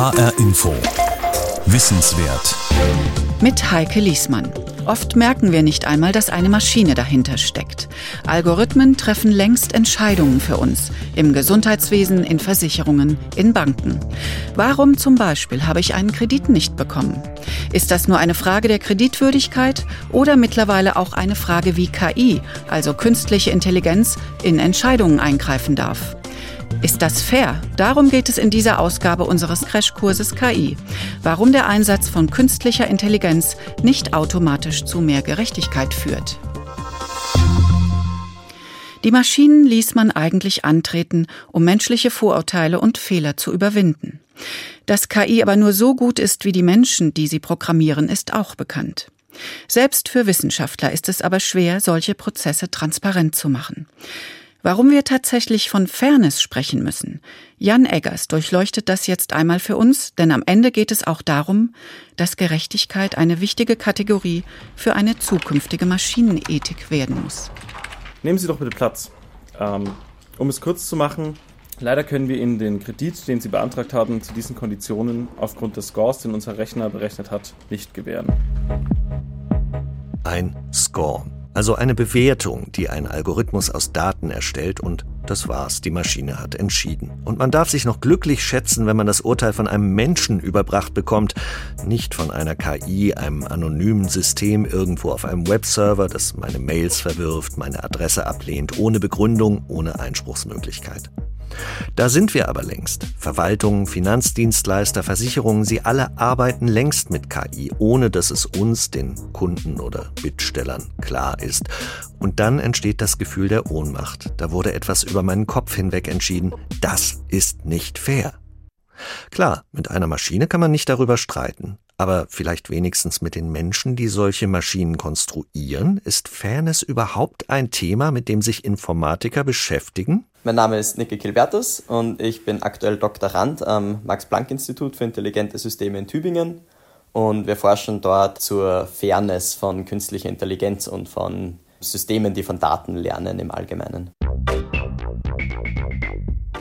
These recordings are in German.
HR Info. Wissenswert. Mit Heike Liesmann. Oft merken wir nicht einmal, dass eine Maschine dahinter steckt. Algorithmen treffen längst Entscheidungen für uns. Im Gesundheitswesen, in Versicherungen, in Banken. Warum zum Beispiel habe ich einen Kredit nicht bekommen? Ist das nur eine Frage der Kreditwürdigkeit oder mittlerweile auch eine Frage, wie KI, also künstliche Intelligenz, in Entscheidungen eingreifen darf? Ist das fair? Darum geht es in dieser Ausgabe unseres Crashkurses KI. Warum der Einsatz von künstlicher Intelligenz nicht automatisch zu mehr Gerechtigkeit führt. Die Maschinen ließ man eigentlich antreten, um menschliche Vorurteile und Fehler zu überwinden. Dass KI aber nur so gut ist wie die Menschen, die sie programmieren, ist auch bekannt. Selbst für Wissenschaftler ist es aber schwer, solche Prozesse transparent zu machen. Warum wir tatsächlich von Fairness sprechen müssen, Jan Eggers durchleuchtet das jetzt einmal für uns, denn am Ende geht es auch darum, dass Gerechtigkeit eine wichtige Kategorie für eine zukünftige Maschinenethik werden muss. Nehmen Sie doch bitte Platz. Ähm, um es kurz zu machen, leider können wir Ihnen den Kredit, den Sie beantragt haben, zu diesen Konditionen aufgrund des Scores, den unser Rechner berechnet hat, nicht gewähren. Ein Score also eine Bewertung, die ein Algorithmus aus Daten erstellt und das war's, die Maschine hat entschieden. Und man darf sich noch glücklich schätzen, wenn man das Urteil von einem Menschen überbracht bekommt, nicht von einer KI, einem anonymen System irgendwo auf einem Webserver, das meine Mails verwirft, meine Adresse ablehnt, ohne Begründung, ohne Einspruchsmöglichkeit. Da sind wir aber längst. Verwaltungen, Finanzdienstleister, Versicherungen, sie alle arbeiten längst mit KI, ohne dass es uns, den Kunden oder Bittstellern, klar ist. Und dann entsteht das Gefühl der Ohnmacht. Da wurde etwas über meinen Kopf hinweg entschieden. Das ist nicht fair. Klar, mit einer Maschine kann man nicht darüber streiten. Aber vielleicht wenigstens mit den Menschen, die solche Maschinen konstruieren? Ist Fairness überhaupt ein Thema, mit dem sich Informatiker beschäftigen? Mein Name ist Niki Kilbertus und ich bin aktuell Doktorand am Max-Planck-Institut für intelligente Systeme in Tübingen. Und wir forschen dort zur Fairness von künstlicher Intelligenz und von Systemen, die von Daten lernen im Allgemeinen.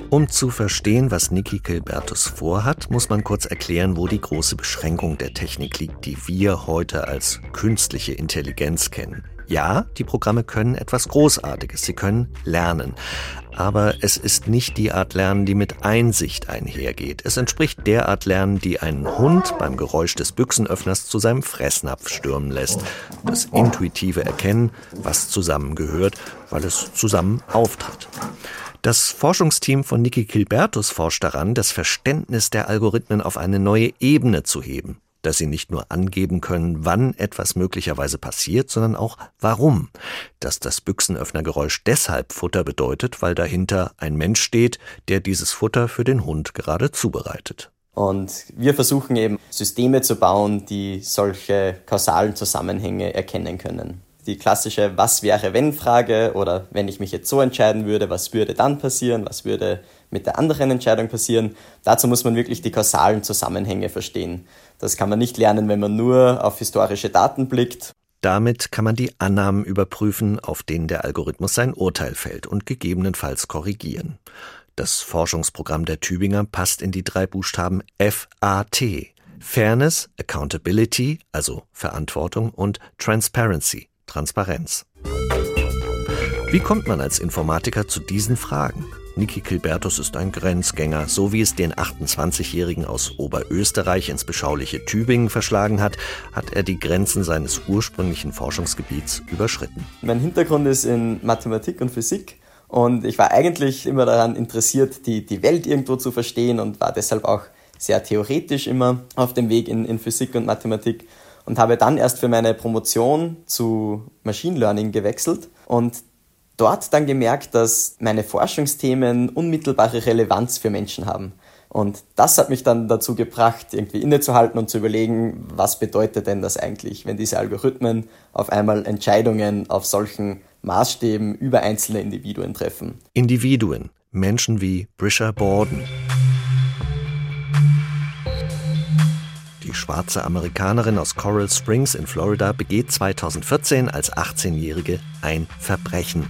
Um zu verstehen, was Niki Kilbertus vorhat, muss man kurz erklären, wo die große Beschränkung der Technik liegt, die wir heute als künstliche Intelligenz kennen. Ja, die Programme können etwas Großartiges, sie können lernen. Aber es ist nicht die Art Lernen, die mit Einsicht einhergeht. Es entspricht der Art Lernen, die einen Hund beim Geräusch des Büchsenöffners zu seinem Fressnapf stürmen lässt. Das intuitive Erkennen, was zusammengehört, weil es zusammen auftritt. Das Forschungsteam von Niki Kilbertus forscht daran, das Verständnis der Algorithmen auf eine neue Ebene zu heben, dass sie nicht nur angeben können, wann etwas möglicherweise passiert, sondern auch warum. Dass das Büchsenöffnergeräusch deshalb Futter bedeutet, weil dahinter ein Mensch steht, der dieses Futter für den Hund gerade zubereitet. Und wir versuchen eben Systeme zu bauen, die solche kausalen Zusammenhänge erkennen können die klassische Was wäre wenn Frage oder wenn ich mich jetzt so entscheiden würde, was würde dann passieren, was würde mit der anderen Entscheidung passieren. Dazu muss man wirklich die kausalen Zusammenhänge verstehen. Das kann man nicht lernen, wenn man nur auf historische Daten blickt. Damit kann man die Annahmen überprüfen, auf denen der Algorithmus sein Urteil fällt und gegebenenfalls korrigieren. Das Forschungsprogramm der Tübinger passt in die drei Buchstaben FAT. Fairness, Accountability, also Verantwortung und Transparency, Transparenz. Wie kommt man als Informatiker zu diesen Fragen? Niki Kilbertus ist ein Grenzgänger, so wie es den 28-Jährigen aus Oberösterreich ins beschauliche Tübingen verschlagen hat, hat er die Grenzen seines ursprünglichen Forschungsgebiets überschritten. Mein Hintergrund ist in Mathematik und Physik und ich war eigentlich immer daran interessiert, die, die Welt irgendwo zu verstehen und war deshalb auch sehr theoretisch immer auf dem Weg in, in Physik und Mathematik und habe dann erst für meine Promotion zu Machine Learning gewechselt und dort dann gemerkt, dass meine Forschungsthemen unmittelbare Relevanz für Menschen haben. Und das hat mich dann dazu gebracht, irgendwie innezuhalten und zu überlegen, was bedeutet denn das eigentlich, wenn diese Algorithmen auf einmal Entscheidungen auf solchen Maßstäben über einzelne Individuen treffen. Individuen, Menschen wie Brisha Borden. Die schwarze Amerikanerin aus Coral Springs in Florida begeht 2014 als 18-Jährige ein Verbrechen.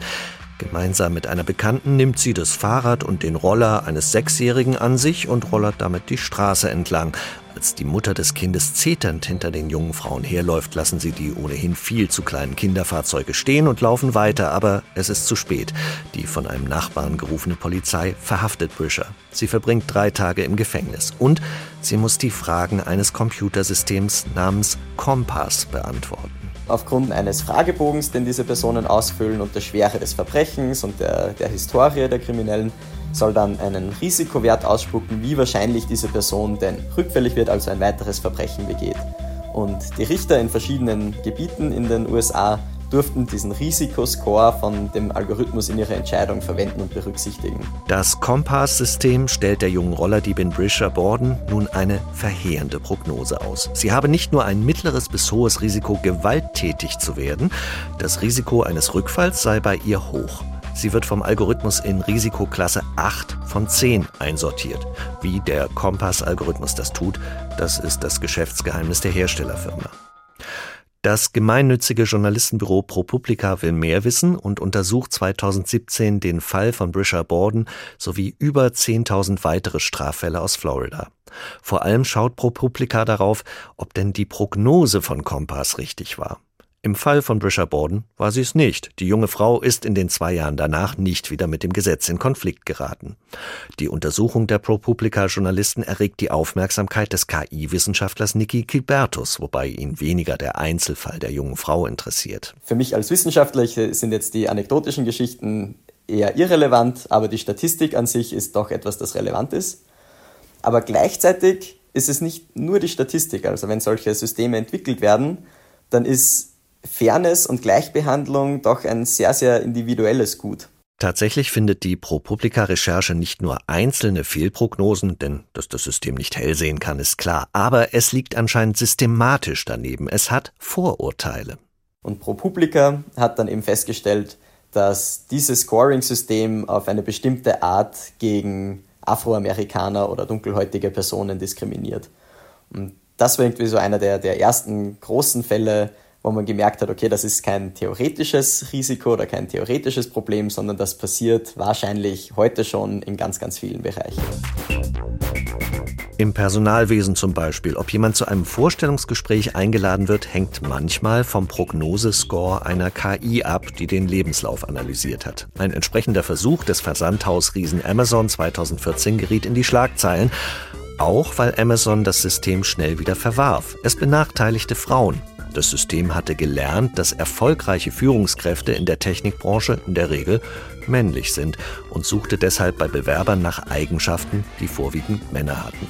Gemeinsam mit einer Bekannten nimmt sie das Fahrrad und den Roller eines Sechsjährigen an sich und rollert damit die Straße entlang. Als die Mutter des Kindes zeternd hinter den jungen Frauen herläuft, lassen sie die ohnehin viel zu kleinen Kinderfahrzeuge stehen und laufen weiter, aber es ist zu spät. Die von einem Nachbarn gerufene Polizei verhaftet Brischer. Sie verbringt drei Tage im Gefängnis und sie muss die Fragen eines Computersystems namens Kompass beantworten aufgrund eines Fragebogens, den diese Personen ausfüllen und der Schwere des Verbrechens und der, der Historie der Kriminellen, soll dann einen Risikowert ausspucken, wie wahrscheinlich diese Person denn rückfällig wird, also ein weiteres Verbrechen begeht. Und die Richter in verschiedenen Gebieten in den USA durften diesen Risikoscore von dem Algorithmus in ihrer Entscheidung verwenden und berücksichtigen. Das Kompass-System stellt der jungen Rollerdiebin Brisha Borden nun eine verheerende Prognose aus. Sie habe nicht nur ein mittleres bis hohes Risiko, gewalttätig zu werden, das Risiko eines Rückfalls sei bei ihr hoch. Sie wird vom Algorithmus in Risikoklasse 8 von 10 einsortiert. Wie der Kompass-Algorithmus das tut, das ist das Geschäftsgeheimnis der Herstellerfirma. Das gemeinnützige Journalistenbüro ProPublica will mehr wissen und untersucht 2017 den Fall von Brisha Borden sowie über 10.000 weitere Straffälle aus Florida. Vor allem schaut ProPublica darauf, ob denn die Prognose von Kompass richtig war. Im Fall von Brisha Borden war sie es nicht. Die junge Frau ist in den zwei Jahren danach nicht wieder mit dem Gesetz in Konflikt geraten. Die Untersuchung der ProPublica-Journalisten erregt die Aufmerksamkeit des KI-Wissenschaftlers Niki Kilbertus, wobei ihn weniger der Einzelfall der jungen Frau interessiert. Für mich als Wissenschaftler sind jetzt die anekdotischen Geschichten eher irrelevant, aber die Statistik an sich ist doch etwas, das relevant ist. Aber gleichzeitig ist es nicht nur die Statistik. Also wenn solche Systeme entwickelt werden, dann ist Fairness und Gleichbehandlung doch ein sehr, sehr individuelles Gut. Tatsächlich findet die ProPublica-Recherche nicht nur einzelne Fehlprognosen, denn dass das System nicht hell sehen kann, ist klar, aber es liegt anscheinend systematisch daneben. Es hat Vorurteile. Und ProPublica hat dann eben festgestellt, dass dieses Scoring-System auf eine bestimmte Art gegen Afroamerikaner oder dunkelhäutige Personen diskriminiert. Und das war irgendwie so einer der, der ersten großen Fälle, wo man gemerkt hat, okay, das ist kein theoretisches Risiko oder kein theoretisches Problem, sondern das passiert wahrscheinlich heute schon in ganz, ganz vielen Bereichen. Im Personalwesen zum Beispiel, ob jemand zu einem Vorstellungsgespräch eingeladen wird, hängt manchmal vom Prognosescore einer KI ab, die den Lebenslauf analysiert hat. Ein entsprechender Versuch des Versandhausriesen Amazon 2014 geriet in die Schlagzeilen, auch weil Amazon das System schnell wieder verwarf. Es benachteiligte Frauen. Das System hatte gelernt, dass erfolgreiche Führungskräfte in der Technikbranche in der Regel männlich sind und suchte deshalb bei Bewerbern nach Eigenschaften, die vorwiegend Männer hatten.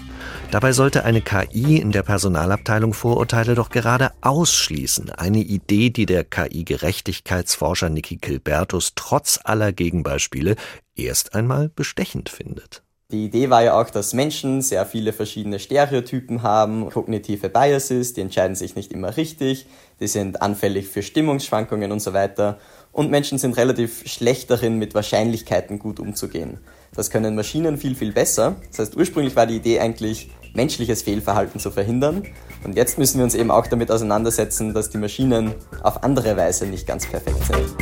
Dabei sollte eine KI in der Personalabteilung Vorurteile doch gerade ausschließen. Eine Idee, die der KI-Gerechtigkeitsforscher Niki Kilbertus trotz aller Gegenbeispiele erst einmal bestechend findet. Die Idee war ja auch, dass Menschen sehr viele verschiedene Stereotypen haben, kognitive Biases, die entscheiden sich nicht immer richtig, die sind anfällig für Stimmungsschwankungen und so weiter. Und Menschen sind relativ schlecht darin, mit Wahrscheinlichkeiten gut umzugehen. Das können Maschinen viel, viel besser. Das heißt, ursprünglich war die Idee eigentlich, menschliches Fehlverhalten zu verhindern. Und jetzt müssen wir uns eben auch damit auseinandersetzen, dass die Maschinen auf andere Weise nicht ganz perfekt sind.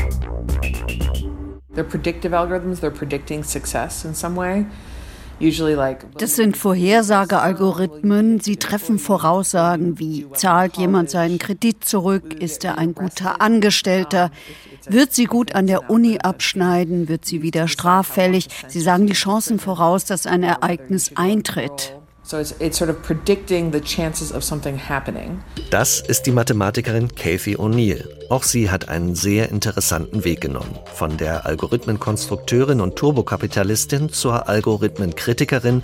They're predictive algorithms, they're predicting success in some way. Das sind Vorhersagealgorithmen. Sie treffen Voraussagen wie, zahlt jemand seinen Kredit zurück, ist er ein guter Angestellter, wird sie gut an der Uni abschneiden, wird sie wieder straffällig. Sie sagen die Chancen voraus, dass ein Ereignis eintritt. Das ist die Mathematikerin Kathy O'Neill. Auch sie hat einen sehr interessanten Weg genommen. Von der Algorithmenkonstrukteurin und Turbokapitalistin zur Algorithmenkritikerin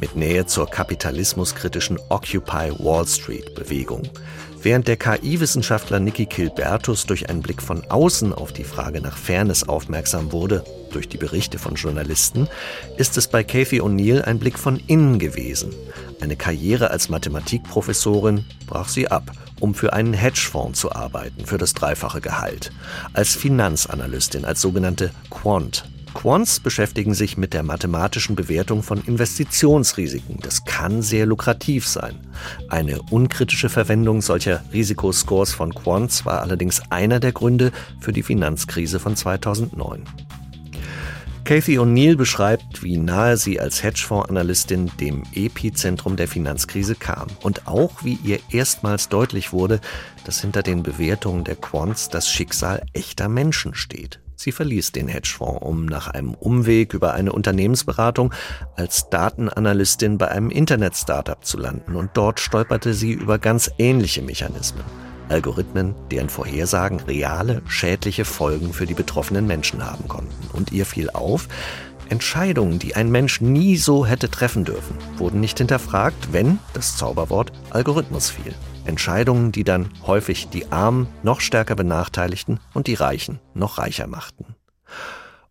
mit Nähe zur kapitalismuskritischen Occupy Wall Street Bewegung. Während der KI-Wissenschaftler Niki Kilbertus durch einen Blick von außen auf die Frage nach Fairness aufmerksam wurde, durch die Berichte von Journalisten, ist es bei Kathy O'Neill ein Blick von innen gewesen. Eine Karriere als Mathematikprofessorin brach sie ab, um für einen Hedgefonds zu arbeiten, für das dreifache Gehalt. Als Finanzanalystin, als sogenannte Quant Quants beschäftigen sich mit der mathematischen Bewertung von Investitionsrisiken. Das kann sehr lukrativ sein. Eine unkritische Verwendung solcher Risikoscores von Quants war allerdings einer der Gründe für die Finanzkrise von 2009. Kathy O'Neill beschreibt, wie nahe sie als Hedgefonds-Analystin dem Epizentrum der Finanzkrise kam und auch, wie ihr erstmals deutlich wurde, dass hinter den Bewertungen der Quants das Schicksal echter Menschen steht. Sie verließ den Hedgefonds, um nach einem Umweg über eine Unternehmensberatung als Datenanalystin bei einem Internet-Startup zu landen und dort stolperte sie über ganz ähnliche Mechanismen. Algorithmen, deren Vorhersagen reale, schädliche Folgen für die betroffenen Menschen haben konnten. Und ihr fiel auf, Entscheidungen, die ein Mensch nie so hätte treffen dürfen, wurden nicht hinterfragt, wenn das Zauberwort Algorithmus fiel. Entscheidungen, die dann häufig die Armen noch stärker benachteiligten und die Reichen noch reicher machten.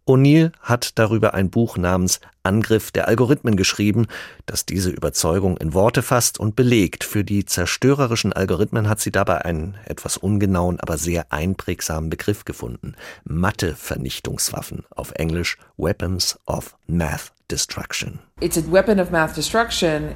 O'Neill hat darüber ein Buch namens Angriff der Algorithmen geschrieben, das diese Überzeugung in Worte fasst und belegt. Für die zerstörerischen Algorithmen hat sie dabei einen etwas ungenauen, aber sehr einprägsamen Begriff gefunden. Mathe-Vernichtungswaffen, auf Englisch Weapons of Math Destruction. It's a weapon of math destruction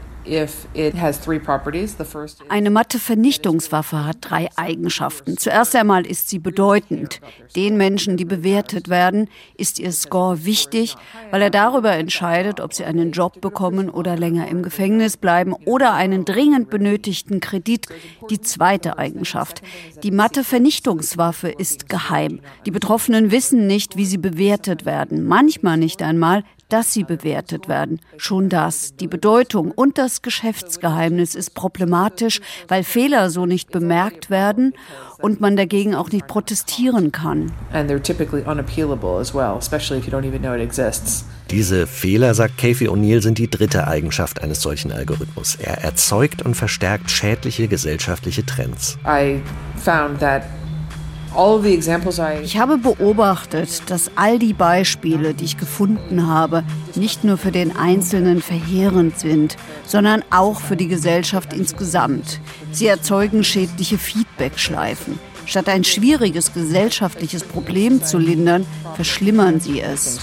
eine Mathe-Vernichtungswaffe hat drei Eigenschaften. Zuerst einmal ist sie bedeutend. Den Menschen, die bewertet werden, ist ihr Score wichtig, weil er darüber entscheidet, ob sie einen Job bekommen oder länger im Gefängnis bleiben oder einen dringend benötigten Kredit. Die zweite Eigenschaft. Die Mathe-Vernichtungswaffe ist geheim. Die Betroffenen wissen nicht, wie sie bewertet werden. Manchmal nicht einmal, dass sie bewertet werden. Schon das, die Bedeutung und das Geschäftsgeheimnis ist problematisch, weil Fehler so nicht bemerkt werden und man dagegen auch nicht protestieren kann. Diese Fehler, sagt Kathy O'Neill, sind die dritte Eigenschaft eines solchen Algorithmus. Er erzeugt und verstärkt schädliche gesellschaftliche Trends. I found that ich habe beobachtet, dass all die Beispiele, die ich gefunden habe, nicht nur für den Einzelnen verheerend sind, sondern auch für die Gesellschaft insgesamt. Sie erzeugen schädliche Feedbackschleifen. Statt ein schwieriges gesellschaftliches Problem zu lindern, verschlimmern sie es.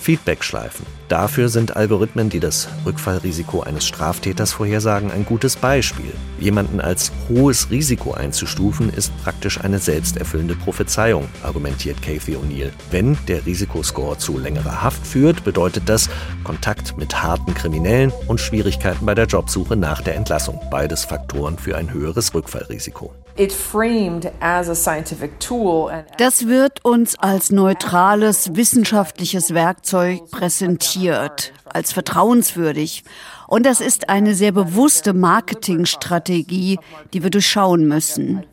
Feedbackschleifen. Dafür sind Algorithmen, die das Rückfallrisiko eines Straftäters vorhersagen, ein gutes Beispiel. Jemanden als hohes Risiko einzustufen, ist praktisch eine selbsterfüllende Prophezeiung, argumentiert Kathy O'Neill. Wenn der Risikoscore zu längerer Haft führt, bedeutet das Kontakt mit harten Kriminellen und Schwierigkeiten bei der Jobsuche nach der Entlassung. Beides Faktoren für ein höheres Rückfallrisiko. Das wird uns als neutrales wissenschaftliches Werkzeug präsentiert, als vertrauenswürdig. Und das ist eine sehr bewusste Marketingstrategie, die wir durchschauen müssen.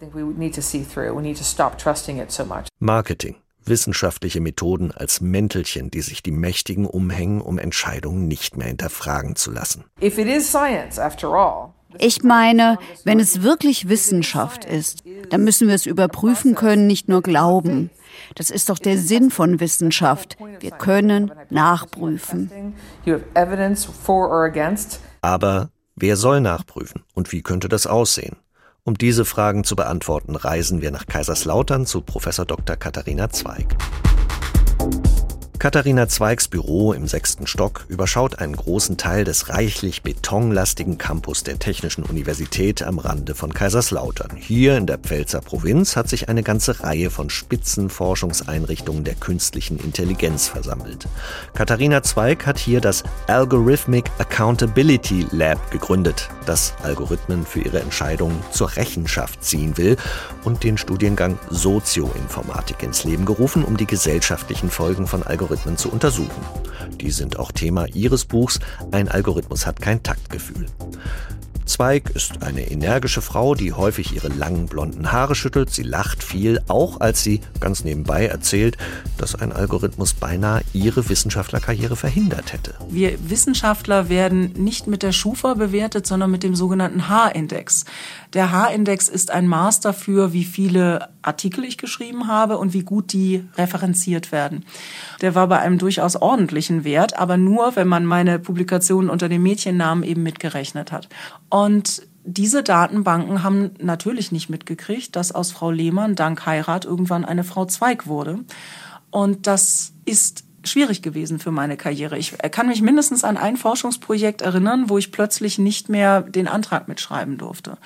Marketing. Wissenschaftliche Methoden als Mäntelchen, die sich die Mächtigen umhängen, um Entscheidungen nicht mehr hinterfragen zu lassen. Ich meine, wenn es wirklich Wissenschaft ist, dann müssen wir es überprüfen können, nicht nur glauben. Das ist doch der Sinn von Wissenschaft. Wir können nachprüfen. Aber wer soll nachprüfen und wie könnte das aussehen? Um diese Fragen zu beantworten, reisen wir nach Kaiserslautern zu Professor Dr. Katharina Zweig. Katharina Zweigs Büro im sechsten Stock überschaut einen großen Teil des reichlich betonlastigen Campus der Technischen Universität am Rande von Kaiserslautern. Hier in der Pfälzer Provinz hat sich eine ganze Reihe von Spitzenforschungseinrichtungen der künstlichen Intelligenz versammelt. Katharina Zweig hat hier das Algorithmic Accountability Lab gegründet, das Algorithmen für ihre Entscheidungen zur Rechenschaft ziehen will und den Studiengang Sozioinformatik ins Leben gerufen, um die gesellschaftlichen Folgen von Algorithmen Algorithmen zu untersuchen. Die sind auch Thema ihres Buchs Ein Algorithmus hat kein Taktgefühl. Zweig ist eine energische Frau, die häufig ihre langen blonden Haare schüttelt. Sie lacht viel, auch als sie ganz nebenbei erzählt, dass ein Algorithmus beinahe ihre Wissenschaftlerkarriere verhindert hätte. Wir Wissenschaftler werden nicht mit der Schufa bewertet, sondern mit dem sogenannten H-Index. Der H-Index ist ein Maß dafür, wie viele Artikel ich geschrieben habe und wie gut die referenziert werden. Der war bei einem durchaus ordentlichen Wert, aber nur, wenn man meine Publikationen unter dem Mädchennamen eben mitgerechnet hat. Und diese Datenbanken haben natürlich nicht mitgekriegt, dass aus Frau Lehmann dank Heirat irgendwann eine Frau Zweig wurde. Und das ist schwierig gewesen für meine Karriere. Ich kann mich mindestens an ein Forschungsprojekt erinnern, wo ich plötzlich nicht mehr den Antrag mitschreiben durfte.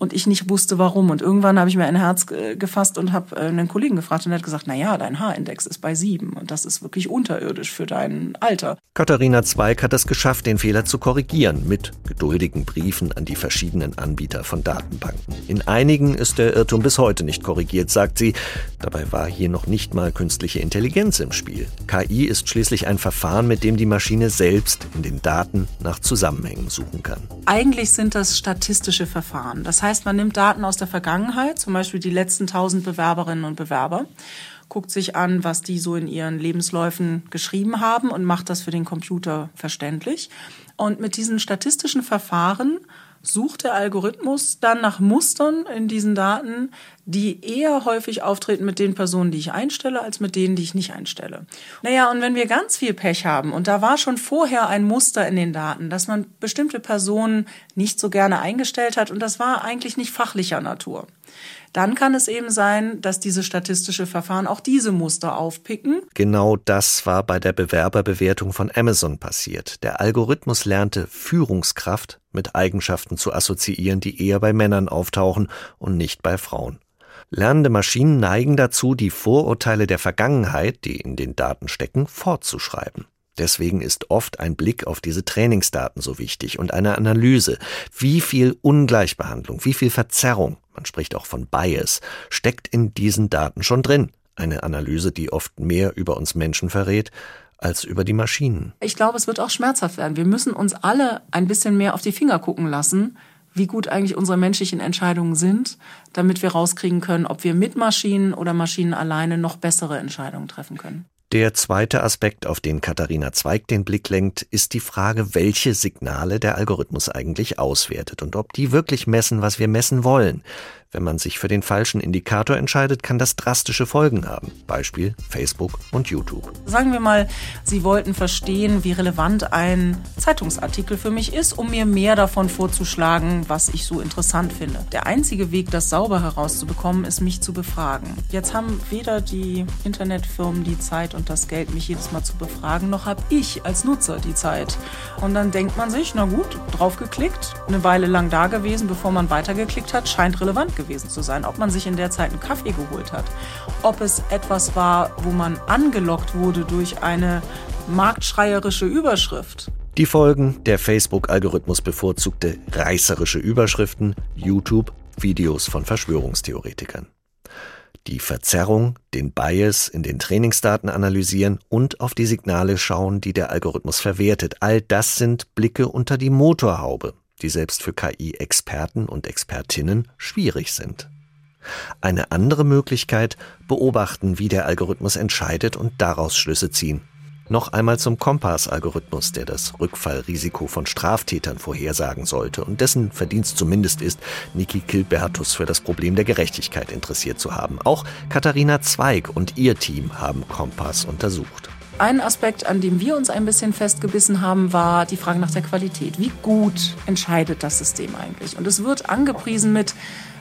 Und ich nicht wusste warum. Und irgendwann habe ich mir ein Herz gefasst und habe äh, einen Kollegen gefragt und er hat gesagt, na ja, dein Haarindex ist bei sieben und das ist wirklich unterirdisch für dein Alter. Katharina Zweig hat es geschafft, den Fehler zu korrigieren mit geduldigen Briefen an die verschiedenen Anbieter von Datenbanken. In einigen ist der Irrtum bis heute nicht korrigiert, sagt sie. Dabei war hier noch nicht mal künstliche Intelligenz im Spiel. KI ist schließlich ein Verfahren, mit dem die Maschine selbst in den Daten nach Zusammenhängen suchen kann. Eigentlich sind das statistische Verfahren. Das heißt, heißt, man nimmt Daten aus der Vergangenheit, zum Beispiel die letzten 1000 Bewerberinnen und Bewerber, guckt sich an, was die so in ihren Lebensläufen geschrieben haben und macht das für den Computer verständlich. Und mit diesen statistischen Verfahren sucht der Algorithmus dann nach Mustern in diesen Daten, die eher häufig auftreten mit den Personen, die ich einstelle, als mit denen, die ich nicht einstelle. Naja, und wenn wir ganz viel Pech haben, und da war schon vorher ein Muster in den Daten, dass man bestimmte Personen nicht so gerne eingestellt hat, und das war eigentlich nicht fachlicher Natur, dann kann es eben sein, dass diese statistische Verfahren auch diese Muster aufpicken. Genau das war bei der Bewerberbewertung von Amazon passiert. Der Algorithmus lernte Führungskraft mit Eigenschaften zu assoziieren, die eher bei Männern auftauchen und nicht bei Frauen. Lernende Maschinen neigen dazu, die Vorurteile der Vergangenheit, die in den Daten stecken, fortzuschreiben. Deswegen ist oft ein Blick auf diese Trainingsdaten so wichtig und eine Analyse. Wie viel Ungleichbehandlung, wie viel Verzerrung, man spricht auch von Bias, steckt in diesen Daten schon drin. Eine Analyse, die oft mehr über uns Menschen verrät als über die Maschinen. Ich glaube, es wird auch schmerzhaft werden. Wir müssen uns alle ein bisschen mehr auf die Finger gucken lassen, wie gut eigentlich unsere menschlichen Entscheidungen sind, damit wir rauskriegen können, ob wir mit Maschinen oder Maschinen alleine noch bessere Entscheidungen treffen können. Der zweite Aspekt, auf den Katharina Zweig den Blick lenkt, ist die Frage, welche Signale der Algorithmus eigentlich auswertet und ob die wirklich messen, was wir messen wollen. Wenn man sich für den falschen Indikator entscheidet, kann das drastische Folgen haben. Beispiel Facebook und YouTube. Sagen wir mal, Sie wollten verstehen, wie relevant ein Zeitungsartikel für mich ist, um mir mehr davon vorzuschlagen, was ich so interessant finde. Der einzige Weg, das sauber herauszubekommen, ist, mich zu befragen. Jetzt haben weder die Internetfirmen die Zeit und das Geld, mich jedes Mal zu befragen, noch habe ich als Nutzer die Zeit. Und dann denkt man sich, na gut, draufgeklickt, eine Weile lang da gewesen, bevor man weitergeklickt hat, scheint relevant gewesen zu sein, ob man sich in der Zeit einen Kaffee geholt hat, ob es etwas war, wo man angelockt wurde durch eine marktschreierische Überschrift. Die Folgen der Facebook-Algorithmus bevorzugte reißerische Überschriften, YouTube, Videos von Verschwörungstheoretikern. Die Verzerrung, den Bias in den Trainingsdaten analysieren und auf die Signale schauen, die der Algorithmus verwertet. All das sind Blicke unter die Motorhaube die selbst für KI-Experten und Expertinnen schwierig sind. Eine andere Möglichkeit, beobachten, wie der Algorithmus entscheidet und daraus Schlüsse ziehen. Noch einmal zum Kompass-Algorithmus, der das Rückfallrisiko von Straftätern vorhersagen sollte und dessen Verdienst zumindest ist, Niki Kilbertus für das Problem der Gerechtigkeit interessiert zu haben. Auch Katharina Zweig und ihr Team haben Kompass untersucht. Ein Aspekt, an dem wir uns ein bisschen festgebissen haben, war die Frage nach der Qualität. Wie gut entscheidet das System eigentlich? Und es wird angepriesen mit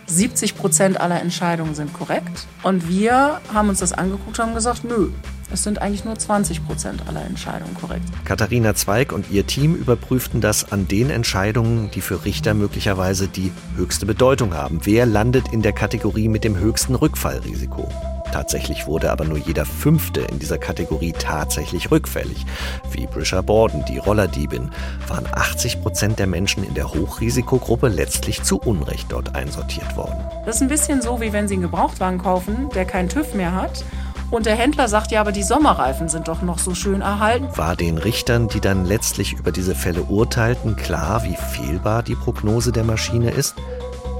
70 Prozent aller Entscheidungen sind korrekt. Und wir haben uns das angeguckt und haben gesagt, nö, es sind eigentlich nur 20 Prozent aller Entscheidungen korrekt. Katharina Zweig und ihr Team überprüften das an den Entscheidungen, die für Richter möglicherweise die höchste Bedeutung haben. Wer landet in der Kategorie mit dem höchsten Rückfallrisiko? Tatsächlich wurde aber nur jeder Fünfte in dieser Kategorie tatsächlich rückfällig. Wie Brisha Borden, die Rollerdiebin, waren 80 Prozent der Menschen in der Hochrisikogruppe letztlich zu Unrecht dort einsortiert worden. Das ist ein bisschen so, wie wenn Sie einen Gebrauchtwagen kaufen, der keinen TÜV mehr hat. Und der Händler sagt, ja, aber die Sommerreifen sind doch noch so schön erhalten. War den Richtern, die dann letztlich über diese Fälle urteilten, klar, wie fehlbar die Prognose der Maschine ist?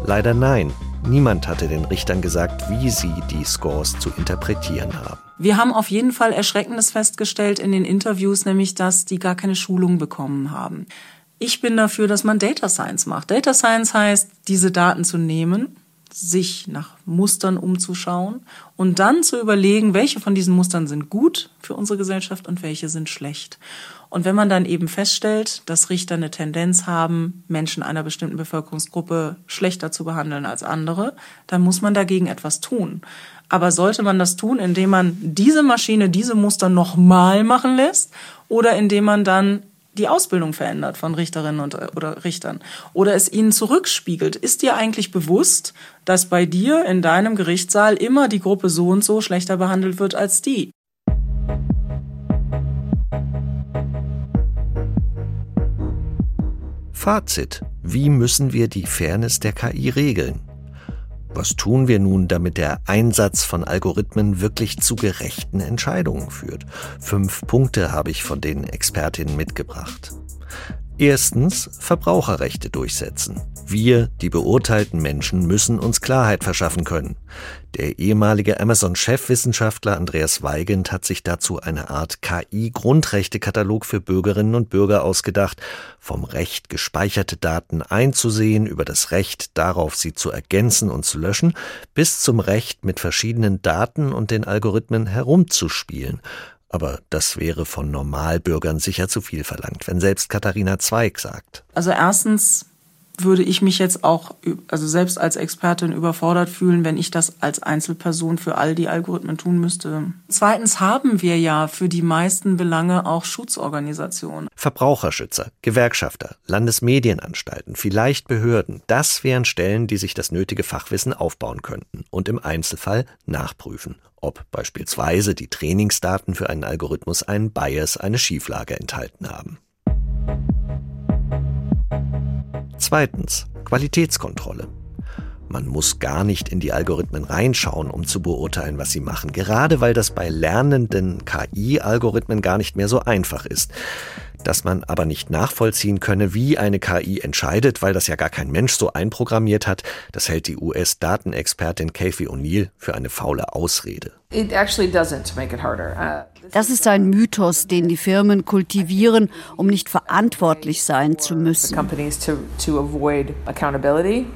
Leider nein. Niemand hatte den Richtern gesagt, wie sie die Scores zu interpretieren haben. Wir haben auf jeden Fall Erschreckendes festgestellt in den Interviews, nämlich dass die gar keine Schulung bekommen haben. Ich bin dafür, dass man Data Science macht. Data Science heißt, diese Daten zu nehmen, sich nach Mustern umzuschauen und dann zu überlegen, welche von diesen Mustern sind gut für unsere Gesellschaft und welche sind schlecht. Und wenn man dann eben feststellt, dass Richter eine Tendenz haben, Menschen einer bestimmten Bevölkerungsgruppe schlechter zu behandeln als andere, dann muss man dagegen etwas tun. Aber sollte man das tun, indem man diese Maschine, diese Muster nochmal machen lässt oder indem man dann die Ausbildung verändert von Richterinnen und, oder Richtern oder es ihnen zurückspiegelt. Ist dir eigentlich bewusst, dass bei dir in deinem Gerichtssaal immer die Gruppe so und so schlechter behandelt wird als die? Fazit. Wie müssen wir die Fairness der KI regeln? Was tun wir nun, damit der Einsatz von Algorithmen wirklich zu gerechten Entscheidungen führt? Fünf Punkte habe ich von den Expertinnen mitgebracht. Erstens Verbraucherrechte durchsetzen. Wir, die beurteilten Menschen, müssen uns Klarheit verschaffen können. Der ehemalige Amazon-Chefwissenschaftler Andreas Weigand hat sich dazu eine Art KI-Grundrechtekatalog für Bürgerinnen und Bürger ausgedacht, vom Recht, gespeicherte Daten einzusehen, über das Recht darauf, sie zu ergänzen und zu löschen, bis zum Recht, mit verschiedenen Daten und den Algorithmen herumzuspielen aber das wäre von Normalbürgern sicher zu viel verlangt, wenn selbst Katharina Zweig sagt. Also erstens würde ich mich jetzt auch, also selbst als Expertin überfordert fühlen, wenn ich das als Einzelperson für all die Algorithmen tun müsste. Zweitens haben wir ja für die meisten Belange auch Schutzorganisationen. Verbraucherschützer, Gewerkschafter, Landesmedienanstalten, vielleicht Behörden, das wären Stellen, die sich das nötige Fachwissen aufbauen könnten und im Einzelfall nachprüfen, ob beispielsweise die Trainingsdaten für einen Algorithmus einen Bias, eine Schieflage enthalten haben. Zweitens Qualitätskontrolle. Man muss gar nicht in die Algorithmen reinschauen, um zu beurteilen, was sie machen, gerade weil das bei lernenden KI-Algorithmen gar nicht mehr so einfach ist. Dass man aber nicht nachvollziehen könne, wie eine KI entscheidet, weil das ja gar kein Mensch so einprogrammiert hat, das hält die US-Datenexpertin Kathy O'Neill für eine faule Ausrede. Uh, das ist ein Mythos, den die Firmen kultivieren, um nicht verantwortlich sein zu müssen.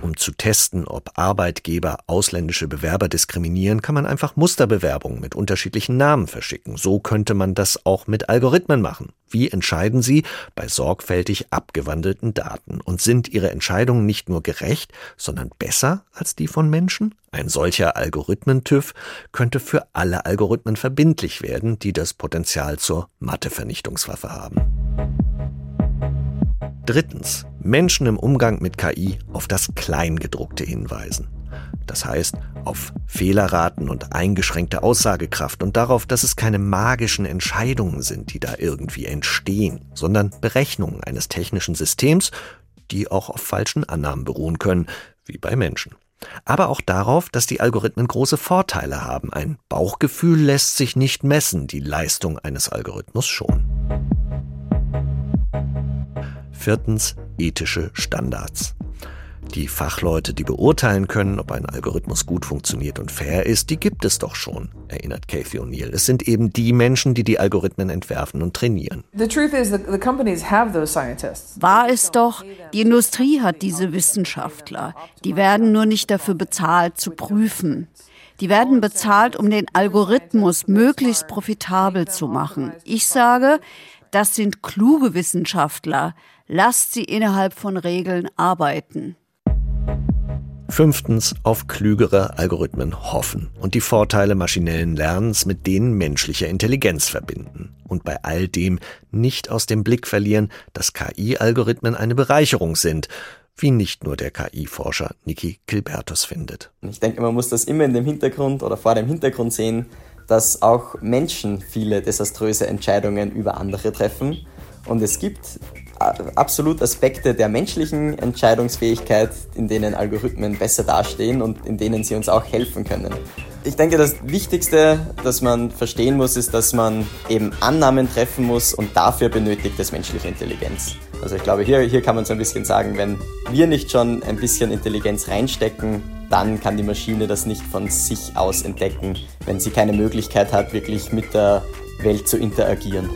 Um zu testen, ob Arbeitgeber ausländische Bewerber diskriminieren, kann man einfach Musterbewerbungen mit unterschiedlichen Namen verschicken. So könnte man das auch mit Algorithmen machen. Wie entscheiden sie bei sorgfältig abgewandelten Daten? Und sind ihre Entscheidungen nicht nur gerecht, sondern besser als die von Menschen? Ein solcher Algorithmen-TÜV könnte für alle Algorithmen verbindlich werden, die das Potenzial zur Mathevernichtungswaffe haben. Drittens. Menschen im Umgang mit KI auf das Kleingedruckte hinweisen. Das heißt, auf Fehlerraten und eingeschränkte Aussagekraft und darauf, dass es keine magischen Entscheidungen sind, die da irgendwie entstehen, sondern Berechnungen eines technischen Systems, die auch auf falschen Annahmen beruhen können, wie bei Menschen aber auch darauf, dass die Algorithmen große Vorteile haben. Ein Bauchgefühl lässt sich nicht messen, die Leistung eines Algorithmus schon. Viertens ethische Standards. Die Fachleute, die beurteilen können, ob ein Algorithmus gut funktioniert und fair ist, die gibt es doch schon, erinnert Kathy O'Neill. Es sind eben die Menschen, die die Algorithmen entwerfen und trainieren. Wahr ist doch, die Industrie hat diese Wissenschaftler. Die werden nur nicht dafür bezahlt, zu prüfen. Die werden bezahlt, um den Algorithmus möglichst profitabel zu machen. Ich sage, das sind kluge Wissenschaftler. Lasst sie innerhalb von Regeln arbeiten. Fünftens auf klügere Algorithmen hoffen und die Vorteile maschinellen Lernens mit denen menschlicher Intelligenz verbinden. Und bei all dem nicht aus dem Blick verlieren, dass KI-Algorithmen eine Bereicherung sind, wie nicht nur der KI-Forscher Niki Kilbertus findet. Ich denke, man muss das immer in dem Hintergrund oder vor dem Hintergrund sehen, dass auch Menschen viele desaströse Entscheidungen über andere treffen. Und es gibt absolut Aspekte der menschlichen Entscheidungsfähigkeit, in denen Algorithmen besser dastehen und in denen sie uns auch helfen können. Ich denke, das Wichtigste, das man verstehen muss, ist, dass man eben Annahmen treffen muss und dafür benötigt es menschliche Intelligenz. Also ich glaube, hier, hier kann man so ein bisschen sagen, wenn wir nicht schon ein bisschen Intelligenz reinstecken, dann kann die Maschine das nicht von sich aus entdecken, wenn sie keine Möglichkeit hat, wirklich mit der Welt zu interagieren.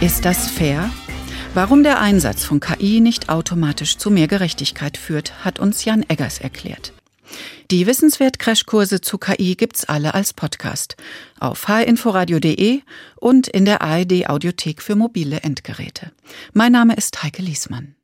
Ist das fair? Warum der Einsatz von KI nicht automatisch zu mehr Gerechtigkeit führt, hat uns Jan Eggers erklärt. Die Wissenswert-Crashkurse zu KI gibt's alle als Podcast auf hinforadio.de und in der ARD Audiothek für mobile Endgeräte. Mein Name ist Heike Liesmann.